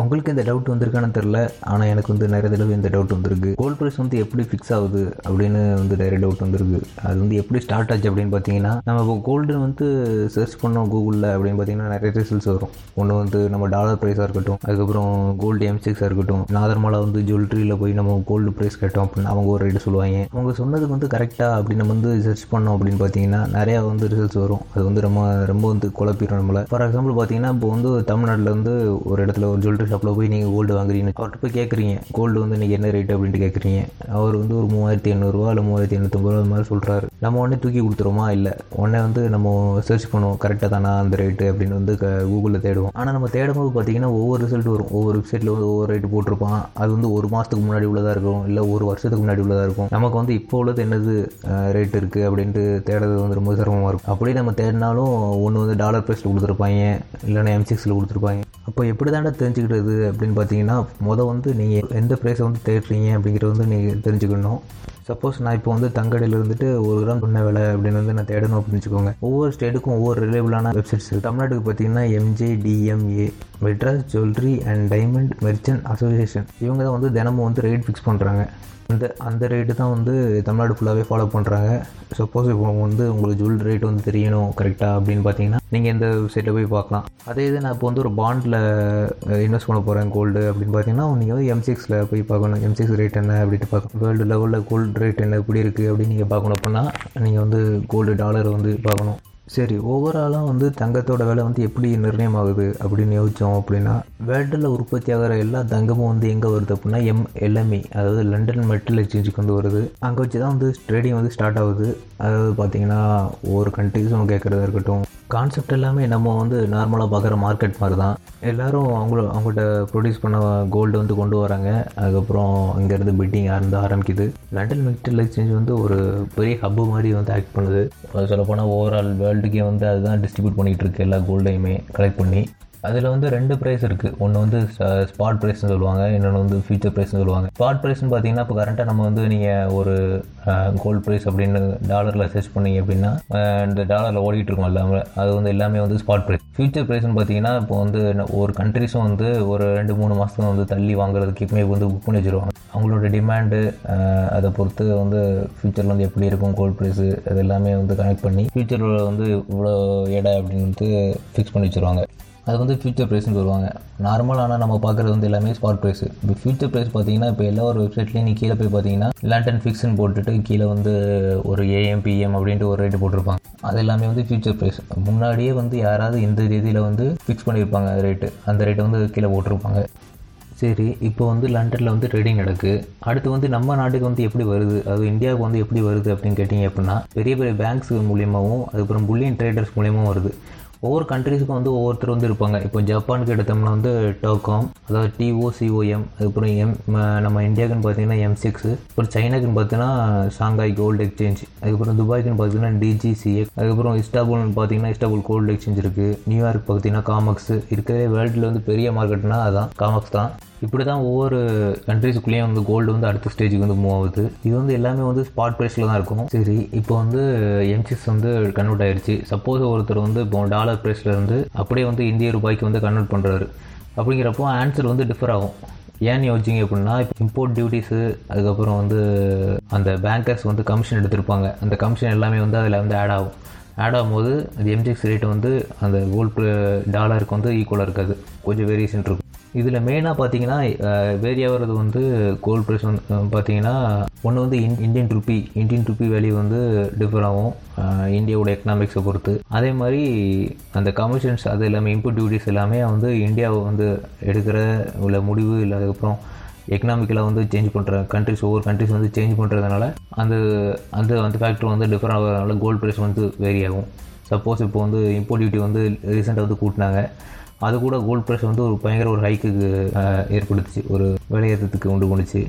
உங்களுக்கு இந்த டவுட் வந்திருக்கான்னு தெரில ஆனால் எனக்கு வந்து நிறைய தடவை இந்த டவுட் வந்திருக்கு. கோல்ட் ப்ரைஸ் வந்து எப்படி ஃபிக்ஸ் ஆகுது அப்படின்னு வந்து நிறைய டவுட் வந்திருக்கு. அது வந்து எப்படி ஸ்டார்ட் ஆச்சு அப்படின்னு பார்த்தீங்கன்னா நம்ம இப்போ கோல்டு வந்து சர்ச் பண்ணோம் கூகுளில் அப்படின்னு பார்த்தீங்கன்னா நிறைய ரிசல்ட்ஸ் வரும். ஒன்று வந்து நம்ம டாலர் ப்ரைஸாக இருக்கட்டும் அதுக்கப்புறம் கோல்டு எம்சிக்ஸாக இருக்கட்டும் நாதர்மாலா வந்து ஜுவல்லரியில் போய் நம்ம கோல்டு ப்ரைஸ் கேட்டோம் அப்படின்னு அவங்க ஒரு ரேட்டு சொல்லுவாங்க. அவங்க சொன்னதுக்கு வந்து கரெக்டாக அப்படி நம்ம வந்து சர்ச் பண்ணோம் அப்படின்னு பார்த்தீங்கன்னா நிறையா வந்து ரிசல்ட்ஸ் வரும். அது வந்து ரொம்ப ரொம்ப வந்து குழப்பிடும் நம்மளை. ஃபார் எக்ஸாம்பிள் பார்த்தீங்கன்னா இப்போ வந்து தமிழ்நாட்டில் வந்து ஒரு இடத்துல ஒரு ஜுவல் ஜுவல்லரி ஷாப்பில் போய் நீங்கள் கோல்டு வாங்குறீங்க அவர்கிட்ட போய் கேட்குறீங்க கோல்டு வந்து நீங்கள் என்ன ரேட் அப்படின்ட்டு கேட்குறீங்க அவர் வந்து ஒரு மூவாயிரத்தி எண்ணூறுரூவா இல்லை மூவாயிரத்தி எண்ணூற்றம்பது ரூபா மாதிரி சொல்கிறாரு நம்ம உடனே தூக்கி கொடுத்துருமா இல்லை. உடனே வந்து நம்ம சர்ச் பண்ணுவோம். கரெக்டாக தானா அந்த ரேட்டு அப்படின்னு வந்து கூகுளில் தேடுவோம். ஆனால் நம்ம தேடும்போது பார்த்தீங்கன்னா ஒவ்வொரு ரிசல்ட் வரும். ஒவ்வொரு வெப்சைட்டில் வந்து ஒவ்வொரு ரேட்டு போட்டிருப்பான். அது வந்து ஒரு மாதத்துக்கு முன்னாடி உள்ளதாக இருக்கும். இல்லை ஒரு வருஷத்துக்கு முன்னாடி உள்ளதாக இருக்கும். நமக்கு வந்து இப்போ உள்ளது என்னது ரேட் இருக்குது அப்படின்ட்டு தேடுறது வந்து ரொம்ப சிரமமாக இருக்கும். அப்படியே நம்ம தேடினாலும் ஒன்று வந்து டாலர் ப்ரைஸில் கொடுத்துருப்பாங்க. இல்லைன்னா எம் சிக்ஸில் கொடுத்துருப்பாங்க. அப்போ எப்படி தாண்டா தெரிஞ்சுக்கிட்டது அப்படின்னு பார்த்தீங்கன்னா மொதல் வந்து நீங்கள் எந்த ப்ரைஸை வந்து தேடுறீங்க அப்படிங்கிறது வந்து நீங்கள் தெரிஞ்சுக்கணும். சப்போஸ் நான் இப்போ வந்து தங்கடையில் இருந்துட்டு ஒரு கிராம் சொன்ன விலை அப்படின்னு வந்து நான் தேடணும் அப்படின்னு வச்சுக்கோங்க. ஒவ்வொரு ஸ்டேட்டுக்கும் ஒவ்வொரு ரிலேபிளான வெப்சைட்ஸ் தமிழ்நாட்டுக்கு பார்த்தீங்கன்னா MJ DMA Madras jewellery and diamond merchant association இவங்க தான் வந்து தினமும் வந்து ரேட் ஃபிக்ஸ் பண்ணுறாங்க அந்த அந்த ரேட்டு தான் வந்து தமிழ்நாடு ஃபுல்லாகவே ஃபாலோ பண்ணுறாங்க சப்போஸ் இப்போ வந்து உங்களுக்கு ஜுவல் ரேட் வந்து தெரியணும் கரெக்டாக அப்படின்னு பார்த்தீங்கன்னா நீங்கள் இந்த வெப்சைட்டில் போய் பார்க்கலாம். அதே இது நான் இப்போ வந்து ஒரு பாண்டில் இன்வெஸ்ட் பண்ண போகிறேன் கோல்டு அப்படின்னு பார்த்தீங்கன்னா நீங்கள் வந்து எம்சிஎக்ஸில் போய் பார்க்கணும். எம்சிக்ஸ் ரேட் என்ன அப்படின்ட்டு பார்க்கணும் வேர்ல்டு லெவலில் கோல்டு ரேட் என்ன எப்படி இருக்குது அப்படின்னு நீங்கள் பார்க்கணும். அப்படின்னா நீங்கள் வந்து கோல்டு டாலர் வந்து பார்க்கணும். சரி ஓவராலாக வந்து தங்கத்தோட விலை வந்து எப்படி நிர்ணயம் ஆகுது அப்படின்னு யோசித்தோம் அப்படின்னா வேர்ல்டில் உற்பத்தி ஆகிற எல்லா தங்கமும் வந்து எங்கே வருது அப்படின்னா எம் எல்எம்இ அதாவது லண்டன் மெட்டல் எக்ஸ்சேஞ்சுக்கு வந்து வருது. அங்கே வச்சு தான் வந்து ட்ரேடிங் வந்து ஸ்டார்ட் ஆகுது. அதாவது பார்த்தீங்கன்னா ஒவ்வொரு கண்ட்ரிஸும் கேட்குறதா இருக்கட்டும் கான்செப்ட் எல்லாமே நம்ம வந்து நார்மலாக பார்க்குற மார்க்கெட் மாதிரி தான் எல்லோரும் அவங்கள அவங்கள்ட்ட ப்ரொடியூஸ் பண்ண கோல்டு வந்து கொண்டு வராங்க. அதுக்கப்புறம் இங்கேருந்து பிட்டிங் ஆரம்பி ஆரம்பிக்குது. லண்டன் மெட்டல் எக்ஸ்சேஞ்ச் வந்து ஒரு பெரிய ஹப்பு மாதிரி வந்து ஆக்ட் பண்ணுது. சொல்லப்போனால் ஓவரால் வேர்ல்டுக்கே வந்து அதுதான் டிஸ்ட்ரிபியூட் பண்ணிகிட்டு இருக்கு எல்லா கோல்டையுமே கலெக்ட் பண்ணி. அதில் வந்து ரெண்டு ப்ரைஸ் இருக்குது ஒன்று வந்து ஸ்பாட் ப்ரைஸ்னு சொல்லுவாங்க இன்னொன்று வந்து ஃபியூச்சர் ப்ரைஸ்னு சொல்லுவாங்க. ஸ்பாட் ப்ரைஸ்னு பார்த்தீங்கன்னா இப்போ கரண்ட்டாக நம்ம வந்து நீங்கள் ஒரு கோல்டு ப்ரைஸ் அப்படின்னு டாலரில் சர்ச் பண்ணீங்க அப்படின்னா இந்த டாலரில் ஓடிட்டு இருக்கோம் எல்லாமே அது வந்து எல்லாமே வந்து ஸ்பாட் ப்ரைஸ் ஃபியூச்சர் ப்ரைஸ்னு பார்த்தீங்கன்னா இப்போ வந்து ஒரு கண்ட்ரிஸும் வந்து ஒரு ரெண்டு மூணு மாதத்துக்கு வந்து தள்ளி வாங்குறதுக்கு எப்பவுமே வந்து புக் பண்ணி வச்சுருவாங்க. அவங்களோட டிமாண்டு அதை பொறுத்து வந்து ஃப்யூச்சரில் வந்து எப்படி இருக்கும் கோல்டு ப்ரைஸு அது எல்லாமே வந்து கனெக்ட் பண்ணி ஃப்யூச்சரில் வந்து இவ்வளோ எடை அப்படின்னு வந்து ஃபிக்ஸ் பண்ணி வச்சுருவாங்க. அது வந்து ஃபியூச்சர் ப்ரைஸ்னு சொல்லுவாங்க. நார்மல் ஆனால் நம்ம பார்க்குறது வந்து எல்லாமே ஸ்பாட் ப்ரைஸ் இப்போ ஃபியூச்சர் ப்ரைஸ் பார்த்தீங்கன்னா இப்போ எல்லா ஒரு வெப்சைட்லேயும் நீ கீழே போய் பார்த்தீங்கன்னா லேண்டன் ஃபிக்ஸ்னு போட்டுட்டு கீழே வந்து ஒரு ஏஎம் பிஎம் அப்படின்ட்டு ஒரு ரேட்டு போட்டிருப்பாங்க. அது எல்லாமே வந்து ஃபியூச்சர் ப்ரைஸ் முன்னாடியே வந்து யாராவது இந்த ரீதியில் வந்து ஃபிக்ஸ் பண்ணியிருப்பாங்க ரேட்டு அந்த ரேட்டை வந்து கீழே போட்டிருப்பாங்க. சரி இப்போ வந்து லண்டனில் வந்து ட்ரேடிங் நடக்கு. அடுத்து வந்து நம்ம நாட்டுக்கு வந்து எப்படி வருது? அது இந்தியாவுக்கு வந்து எப்படி வருது அப்படின்னு கேட்டிங்க அப்படின்னா பெரிய பெரிய பேங்க்ஸ் மூலியமாகவும் அதுக்கப்புறம் புல்லியன் ட்ரேடர்ஸ் மூலியமாகவும் வருது. ஒவ்வொரு கண்ட்ரீஸுக்கும் வந்து ஒவ்வொருத்தர் வந்து இருப்பாங்க. இப்போ ஜப்பானுக்கு எடுத்தோம்னா வந்து டோகாம் அதாவது டிஓசிஓஎம் அதுக்கப்புறம் எம் நம்ம இந்தியாவுக்குன்னு பார்த்தீங்கன்னா எம் சிக்ஸ் அப்புறம் சைனாக்குன்னு பார்த்தீங்கன்னா ஷாங்காய் கோல்டு எக்ஸ்சேஞ்ச் அதுக்கப்புறம் துபாய்க்குன்னு பார்த்தீங்கன்னா டிஜிசிஏ அதுக்கப்புறம் இஸ்டாபுல்னு பார்த்தீங்கன்னா இஸ்டாபுல் கோல்டு எக்ஸ்சேஞ்ச் இருக்குது நியூயார்க் பார்த்தீங்கன்னா காமக்ஸ் இருக்கிற வேர்ல்டில் வந்து பெரிய மார்க்கெட்னா அதான் காமக்ஸ் தான். இப்படி தான் ஒவ்வொரு கண்ட்ரிஸுக்குள்ளேயும் வந்து கோல்டு வந்து அடுத்த ஸ்டேஜுக்கு வந்து மூவ் ஆகுது. இது வந்து எல்லாமே வந்து ஸ்பாட் ப்ரைஸில் தான் இருக்கும். சரி இப்போ வந்து எம்சிஸ் வந்து கன்வெர்ட் ஆயிடுச்சு சப்போஸ் ஒருத்தர் வந்து இப்போ டாலர் ப்ரைஸில் இருந்து அப்படியே வந்து இந்திய ரூபாய்க்கு வந்து கன்வெர்ட் பண்ணுறாரு அப்படிங்கிறப்போ ஆன்சர் வந்து டிஃபர் ஆகும். ஏன் யோசிச்சிங்க அப்படின்னா இப்போ இம்போர்ட் டியூட்டிஸு அதுக்கப்புறம் வந்து அந்த பேங்கர்ஸ் வந்து கமிஷன் எடுத்திருப்பாங்க. அந்த கமிஷன் எல்லாமே வந்து அதில் வந்து ஆட் ஆகும். ஆட் ஆகும்போது அந்த எம்ஜிஎக்ஸ் ரேட் வந்து அந்த கோல்டு டாலருக்கு வந்து ஈக்குவலாக இருக்காது. கொஞ்சம் வேரியேஷன் இருக்கும். இதில் மெயினாக பார்த்தீங்கன்னா வேரி ஆகிறது வந்து கோல்டு ப்ரைஸ் வந்து பார்த்தீங்கன்னா ஒன்று வந்து in Indian rupee Indian rupee value வந்து டிஃபர் ஆகும். இந்தியாவோட எக்கனாமிக்ஸை பொறுத்து. அதே மாதிரி அந்த கமிஷன்ஸ் அது எல்லாமே இன்புட் டியூட்டிஸ் எல்லாமே வந்து இந்தியாவை வந்து எடுக்கிற உள்ள முடிவு இல்லை அதுக்கப்புறம் எக்கனாமிக்கலாக வந்து சேஞ்ச் பண்ணுற கண்ட்ரிஸ் ஒவ்வொரு கண்ட்ரிஸ் வந்து சேஞ்ச் பண்ணுறதுனால அந்த அந்த அந்த ஃபேக்டர் வந்து டிஃபர் ஆகிறதுனால கோல்டு ப்ரைஸ் வந்து வேரி ஆகும். சப்போஸ் இப்போ வந்து இம்போர்ட் டியூட்டி வந்து ரீசெண்டாக வந்து கூட்டினாங்க. அது கூட கோல்ட் ப்ரைஸ் வந்து ஒரு பயங்கர ஒரு ஹைக்குக்கு ஏற்படுத்துச்சு. ஒரு விலையேற்றத்துக்கு உண்டு பண்ணுச்சு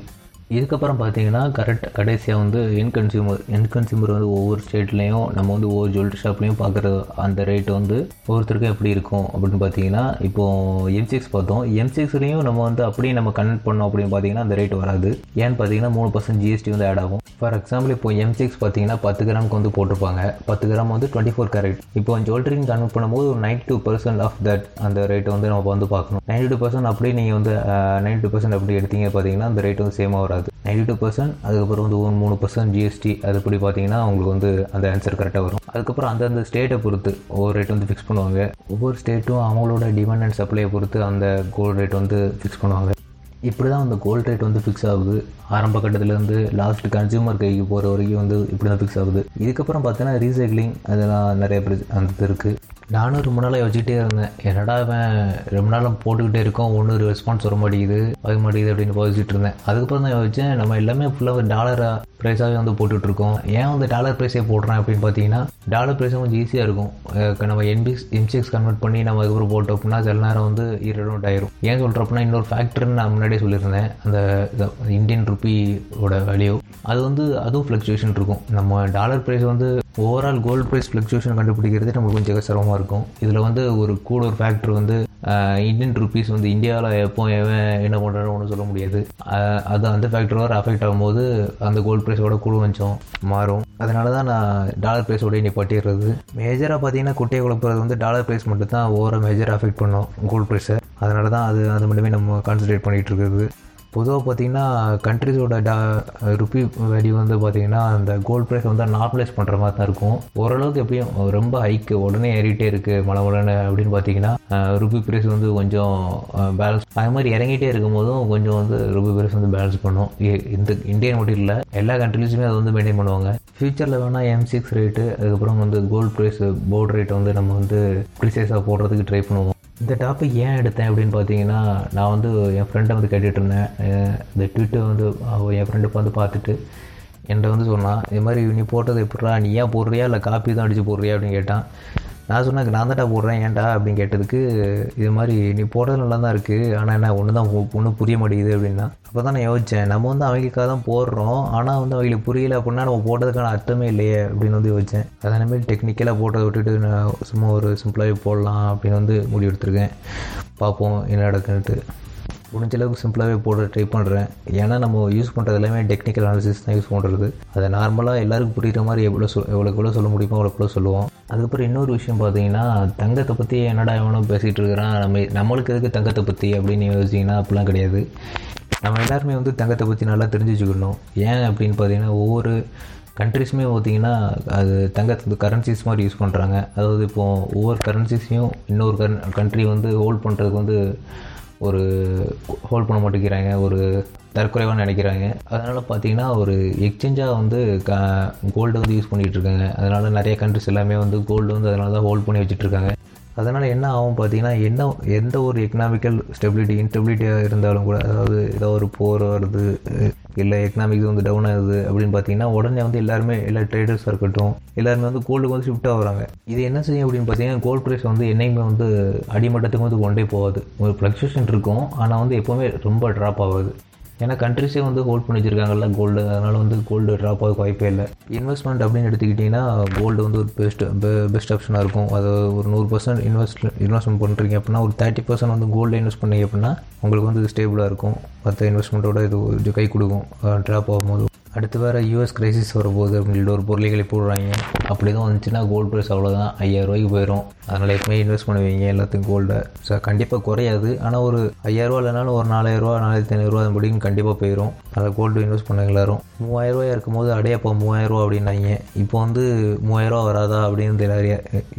இதுக்கப்புறம் பார்த்தீங்கன்னா கரெக்ட் கடைசியாக வந்து என் கன்சியூமர் என் கன்சியூமர் வந்து ஒவ்வொரு ஸ்டேட்லேயும் நம்ம வந்து ஒவ்வொரு ஜுவல்லரி ஷாப்லேயும் பார்க்குற அந்த ரேட் வந்து ஒவ்வொருத்தருக்கும் எப்படி இருக்கும் அப்படின்னு பார்த்தீங்கன்னா இப்போது எம் சிக்ஸ் பார்த்தோம். எம் சிக்ஸ்லேயும் நம்ம வந்து அப்படியே நம்ம கனெக்ட் பண்ணோம் அப்படின்னு பார்த்தீங்கன்னா அந்த ரேட் வராது. ஏன்னு பார்த்தீங்கன்னா மூணு பர்சன்ட் ஜிஎஸ்டி வந்து ஆட் ஆகும். ஃபார் எக்ஸாம்பிள் இப்போ எம் சிக்ஸ் பார்த்தீங்கன்னா பத்து கிராமுக்கு வந்து போட்டிருப்பாங்க. பத்து கிராம் வந்து டுவெண்ட்டி ஃபோர் கேரட் இப்போ ஜுவல்லரிங் கன்வெர்ட் பண்ணும்போது ஒரு ninety two percent of that அந்த ரேட் வந்து நம்ம வந்து பார்க்கணும். நைன்டி டூ பர்சன்ட் அப்படியே நீங்கள் வந்து நைன்டி டூ பர்சன்ட் அப்படி எடுத்தீங்க பார்த்தீங்கன்னா அந்த ரேட் வந்து சேமாக வராது. நைன்டி டூ பர்சன்ட் அதுக்கப்புறம் வந்து ஒரு மூணு பர்சன்ட் ஜிஎஸ்டி அதுபடி பார்த்தீங்கன்னா அவங்களுக்கு வந்து அந்த ஆன்சர் கரெக்டாக வரும். அதுக்கப்புறம் அந்தந்த ஸ்டேட்டை பொறுத்து ஒவ்வொரு ரேட் வந்து ஃபிக்ஸ் பண்ணுவாங்க. ஒவ்வொரு ஸ்டேட்டும் அவங்களோட டிமாண்ட் அண்ட் சப்ளையை பொறுத்து அந்த கோல்டு ரேட் வந்து ஃபிக்ஸ் பண்ணுவாங்க. இப்படி தான் அந்த கோல்ட் ரேட் வந்து ஃபிக்ஸ் ஆகுது. ஆரம்ப கட்டத்துலேருந்து லாஸ்ட் கன்சியூமர் கைக்கு போகிற வரைக்கும் வந்து இப்படி தான் ஃபிக்ஸ் ஆகுது. இதுக்கப்புறம் பார்த்தீங்கன்னா ரீசைக்ளிங் அதெல்லாம் நிறைய பிரச்ச அந்த இருக்குது நானும் ரொம்ப நாளாக யோசிச்சுட்டே இருந்தேன். என்னடா அவன் ரொம்ப நாளும் போட்டுக்கிட்டே இருக்கோம் ஒன்றும் ரெஸ்பான்ஸ் வர மாட்டேங்குது வர மாட்டேங்குது அப்படின்னு யோசிச்சுட்டு இருந்தேன். அதுக்கப்புறம் தான் யோசிச்சேன் நம்ம எல்லாமே ஃபுல்லாக டாலராக ப்ரைஸாகவே வந்து போட்டுட்ருக்கோம் ஏன் வந்து டாலர் ப்ரைஸே போடுறேன் அப்படின்னு பார்த்தீங்கன்னா டாலர் ப்ரைஸ் கொஞ்சம் ஈஸியாக இருக்கும். நம்ம என்பிஎக்ஸ் எம்சிஎக்ஸ் கன்வெர்ட் பண்ணி நம்ம அதுக்கப்புறம் போட்டோம் அப்படின்னா சில நேரம் வந்து இரண்டு ஆயிரும். ஏன் சொல்கிறப்பனா இன்னொரு ஃபேக்டர்னு நான் முன்னாடியே சொல்லியிருந்தேன். அந்த இந்தியன் ருப்பியோட வேல்யூ அது வந்து அதுவும் ஃப்ளக்சுவேஷன் இருக்கும். நம்ம டாலர் ப்ரைஸ் வந்து ஓவரால் கோல்டு ப்ரைஸ் ஃப்ளக்சுவேஷன் கண்டுபிடிக்கிறதே நமக்கு கொஞ்சம் சிரமமாக இருக்கும். இதில் வந்து ஒரு கூட ஒரு ஃபேக்டர் வந்து இந்தியன் ருபீஸ் வந்து இந்தியாவில் எப்போ எவன் என்ன பண்ணுறான்னு ஒன்றும் சொல்ல முடியாது. அது அந்த ஃபேக்டர் வர அஃபெக்ட் ஆகும்போது அந்த கோல்டு ப்ரைஸோட கூட கொஞ்சம் மாறும். அதனால தான் நான் டாலர் ப்ரைஸோட நிப்பாட்டிடுறது. மேஜராக பார்த்தீங்கன்னா குட்டையை குழப்புறது வந்து டாலர் ப்ரைஸ் மட்டும் தான் ஓவராக மேஜராக அஃபெக்ட் பண்ணும் கோல்டு ப்ரைஸை அதனால தான் அது அது மட்டுமே நம்ம கான்சன்ட்ரேட் பண்ணிகிட்டு இருக்கிறது. பொதுவாக பார்த்தீங்கன்னா கண்ட்ரிஸோட டா ருப்பி வேல்யூ வந்து பார்த்தீங்கன்னா அந்த கோல்ட் ப்ரைஸ் வந்து நார்மலைஸ் பண்ணுற மாதிரி தான் இருக்கும். ஓரளவுக்கு எப்படியும் ரொம்ப ஹைக்கு உடனே ஏறிட்டே இருக்குது மழை மழைன்னு அப்படின்னு பார்த்தீங்கன்னா ருப்பி ப்ரைஸ் வந்து கொஞ்சம் பேலன்ஸ் அது மாதிரி இறங்கிட்டே இருக்கும் போதும் கொஞ்சம் வந்து ருப்பி ப்ரைஸ் வந்து பேலன்ஸ் பண்ணும். இந்த இந்தியன் மட்டும் இல்லை எல்லா கண்ட்ரிலையுமே அதை வந்து மெயின்டைன் பண்ணுவாங்க. ஃப்யூச்சரில் வேணால் எம் சிக்ஸ் ரேட்டு அதுக்கப்புறம் வந்து கோல்ட் ப்ரைஸ் போர்டு ரேட்டை வந்து நம்ம வந்து ப்ரிசைஸாக போடுறதுக்கு ட்ரை பண்ணுவோம். இந்த டாபிக் ஏன் எடுத்தேன் அப்படின்னு பார்த்தீங்கன்னா நான் வந்து என் ஃப்ரெண்டை வந்து கேட்டுட்ருந்தேன் இந்த ட்விட்டர் வந்து என் ஃப்ரெண்டு வந்து பார்த்துட்டு என்கிட்ட வந்து சொன்னான் இது மாதிரி நீ போட்டது எப்படா நீ ஏன் போடுறியா? இல்லை காப்பி தான் அடித்து போடுறியா? அப்படின்னு கேட்டான். நான் சொன்னேன் நான் தான்டா போடுறேன் ஏன்டா? அப்படின்னு கேட்டதுக்கு இது மாதிரி நீ போடுறது நல்லா தான் இருக்குது ஆனால் என்ன ஒன்று தான் ஒன்றும் புரிய மாட்டேங்குது அப்படின்னா. அப்போ தான் நான் யோசித்தேன் நம்ம வந்து அவங்களுக்காக தான் போடுறோம். ஆனால் வந்து அவங்களுக்கு புரியல அப்படின்னா நம்ம போட்டதுக்கான அர்த்தமே இல்லையே அப்படின்னு வந்து யோசித்தேன் அதே மாதிரி டெக்னிக்கலாக போட்டதை விட்டுட்டு நான் சும்மா ஒரு சிம்பிளாகவே போடலாம் அப்படின்னு வந்து முடிவெடுத்திருக்கேன். பார்ப்போம் என்ன நடக்குன்ட்டு முடிஞ்ச அளவுக்கு சிம்பிளாகவே போட ட்ரை பண்ணுறேன் ஏன்னா நம்ம யூஸ் பண்ணுறது எல்லாமே டெக்னிக்கல் அனாலிசிஸ் தான் யூஸ் பண்ணுறது அதை நார்மலாக எல்லாருக்கும் புரிகிற மாதிரி எவ்வளோ சொல் எவ்வளோக்கு எவ்வளோ சொல்ல முடியுமோ அவ்வளோ எவ்வளோ சொல்லுவோம். அதுக்கப்புறம் இன்னொரு விஷயம் பார்த்தீங்கன்னா தங்கத்தை பற்றி என்னடா எவனோ பேசிகிட்டு இருக்கிறான். நம்ம நம்மளுக்கு எதுக்கு தங்கத்தை பற்றி அப்படின்னு யோசிச்சிங்கன்னா அப்படிலாம் கிடையாது. நம்ம எல்லாருமே வந்து தங்கத்தை பற்றி நல்லா தெரிஞ்சு வச்சுக்கணும் ஏன் அப்படின்னு பார்த்தீங்கன்னா ஒவ்வொரு கண்ட்ரிஸுமே பார்த்தீங்கன்னா அது தங்கத்தை வந்து கரன்சிஸ் மாதிரி யூஸ் பண்ணுறாங்க அதாவது இப்போது ஒவ்வொரு கரன்சிஸையும் இன்னொரு கன் கண்ட்ரி வந்து ஹோல்ட் பண்ணுறதுக்கு வந்து ஒரு ஹோல்ட் பண்ண மாட்டேங்கிறாங்க ஒரு தற்குறைவாக நினைக்கிறாங்க. அதனால் பார்த்தீங்கன்னா ஒரு எக்ஸ்சேஞ்சாக வந்து க கோல்டு வந்து யூஸ் பண்ணிகிட்டு இருக்காங்க. அதனால் நிறைய கண்ட்ரிஸ் எல்லாமே வந்து கோல்டு வந்து அதனால தான் ஹோல்ட் பண்ணி வச்சுட்ருக்காங்க அதனால் என்ன ஆகும் பார்த்தீங்கன்னா என்ன எந்த ஒரு எக்கனாமிக்கல் ஸ்டெபிலிட்டி இன்ஸ்டெபிலிட்டியாக இருந்தாலும் கூட அதாவது ஏதோ ஒரு போர் வருது இல்லை எக்கனாமிக்ஸ் வந்து டவுன் ஆகுது அப்படின்னு பார்த்தீங்கன்னா உடனே வந்து எல்லாருமே எல்லா ட்ரேடர்ஸாக இருக்கட்டும் எல்லாருமே வந்து கோல்டுக்கு வந்து ஷிஃப்ட் ஆகுறாங்க இது என்ன செய்யும் அப்படின்னு பார்த்தீங்கன்னா கோல்டு ப்ரைஸ் வந்து என்னைக்குமே வந்து அடிமட்டத்துக்கு வந்து கொண்டே போகாது. ஒரு ஃப்ளக்சுவேஷன் இருக்கும் ஆனால் வந்து எப்போவுமே ரொம்ப ட்ராப் ஆகாது. ஏன்னா கண்ட்ரிஸே வந்து ஹோல்ட் பண்ணி வச்சுருக்காங்கல்ல கோல்டு அதனால் வந்து கோல்டு ட்ராப் ஆக வாய்ப்பே இல்லை. இன்வெஸ்ட்மெண்ட் அப்படின்னு எடுத்துக்கிட்டிங்கன்னா கோல்டு வந்து ஒரு பெஸ்ட் பெஸ்ட் ஆப்ஷனாக இருக்கும். அது ஒரு நூறு பர்சன்ட் இன்வெஸ்ட் இன்வெஸ்ட்மெண்ட் பண்ணுறீங்க அப்படின்னா ஒரு தேர்ட்டி பர்சன்ட் வந்து கோல்டு இன்வெஸ்ட் பண்ணீங்க அப்படின்னா உங்களுக்கு வந்து ஸ்டேபிளாக இருக்கும். மற்ற இன்வெஸ்ட்மெண்ட்டோட இது கை கொடுக்கும். ட்ராப் ஆகும்போது. அடுத்து வேறு யூஎஸ் கிரைசிஸ் வரும்போது அப்படின்ற ஒரு பொருளைகளை போடுறாங்க. அப்படி தான் வந்துச்சுன்னா கோல்டு ப்ரைஸ் அவ்வளோதான் ஐயாயிரரூவாய்க்கு போயிடும் அதனால் எப்பவுமே இன்வெஸ்ட் பண்ணுவீங்க எல்லாத்துக்கும் கோல்டை ஸோ கண்டிப்பாக குறையாது. ஆனால் ஒரு ஐயாயிரரூவா இல்லைனாலும் ஒரு நாலாயிரரூவா நாலாயிரத்தி ஐநூறுரூவா அது முடியும் கண்டிப்பாக போயிடும் அதை கோல்டு இன்வெஸ்ட் பண்ணுங்க எல்லாரும். மூவாயிரரூவா இருக்கும்போது அடைய இப்போ மூவாயிரரூவா அப்படின்னாங்க. இப்போ வந்து மூவாயிரரூவா வராதா அப்படின்னு நிறைய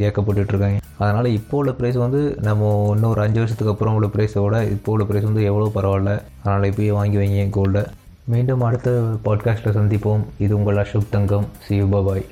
ஏக்கப்பட்டுருக்காங்க அதனால் இப்போ உள்ள ப்ரைஸ் வந்து நம்ம இன்னும் ஒரு அஞ்சு வருஷத்துக்கு அப்புறம் உள்ள ப்ரைஸை விட இப்போ உள்ள ப்ரைஸ் வந்து எவ்வளோ பரவாயில்ல. அதனால் இப்போயே வாங்கி வைங்க கோல்டை மீண்டும் அடுத்த பாட்காஸ்ட்டில் சந்திப்போம். இது உங்கள் Ashok Thangam. See you bye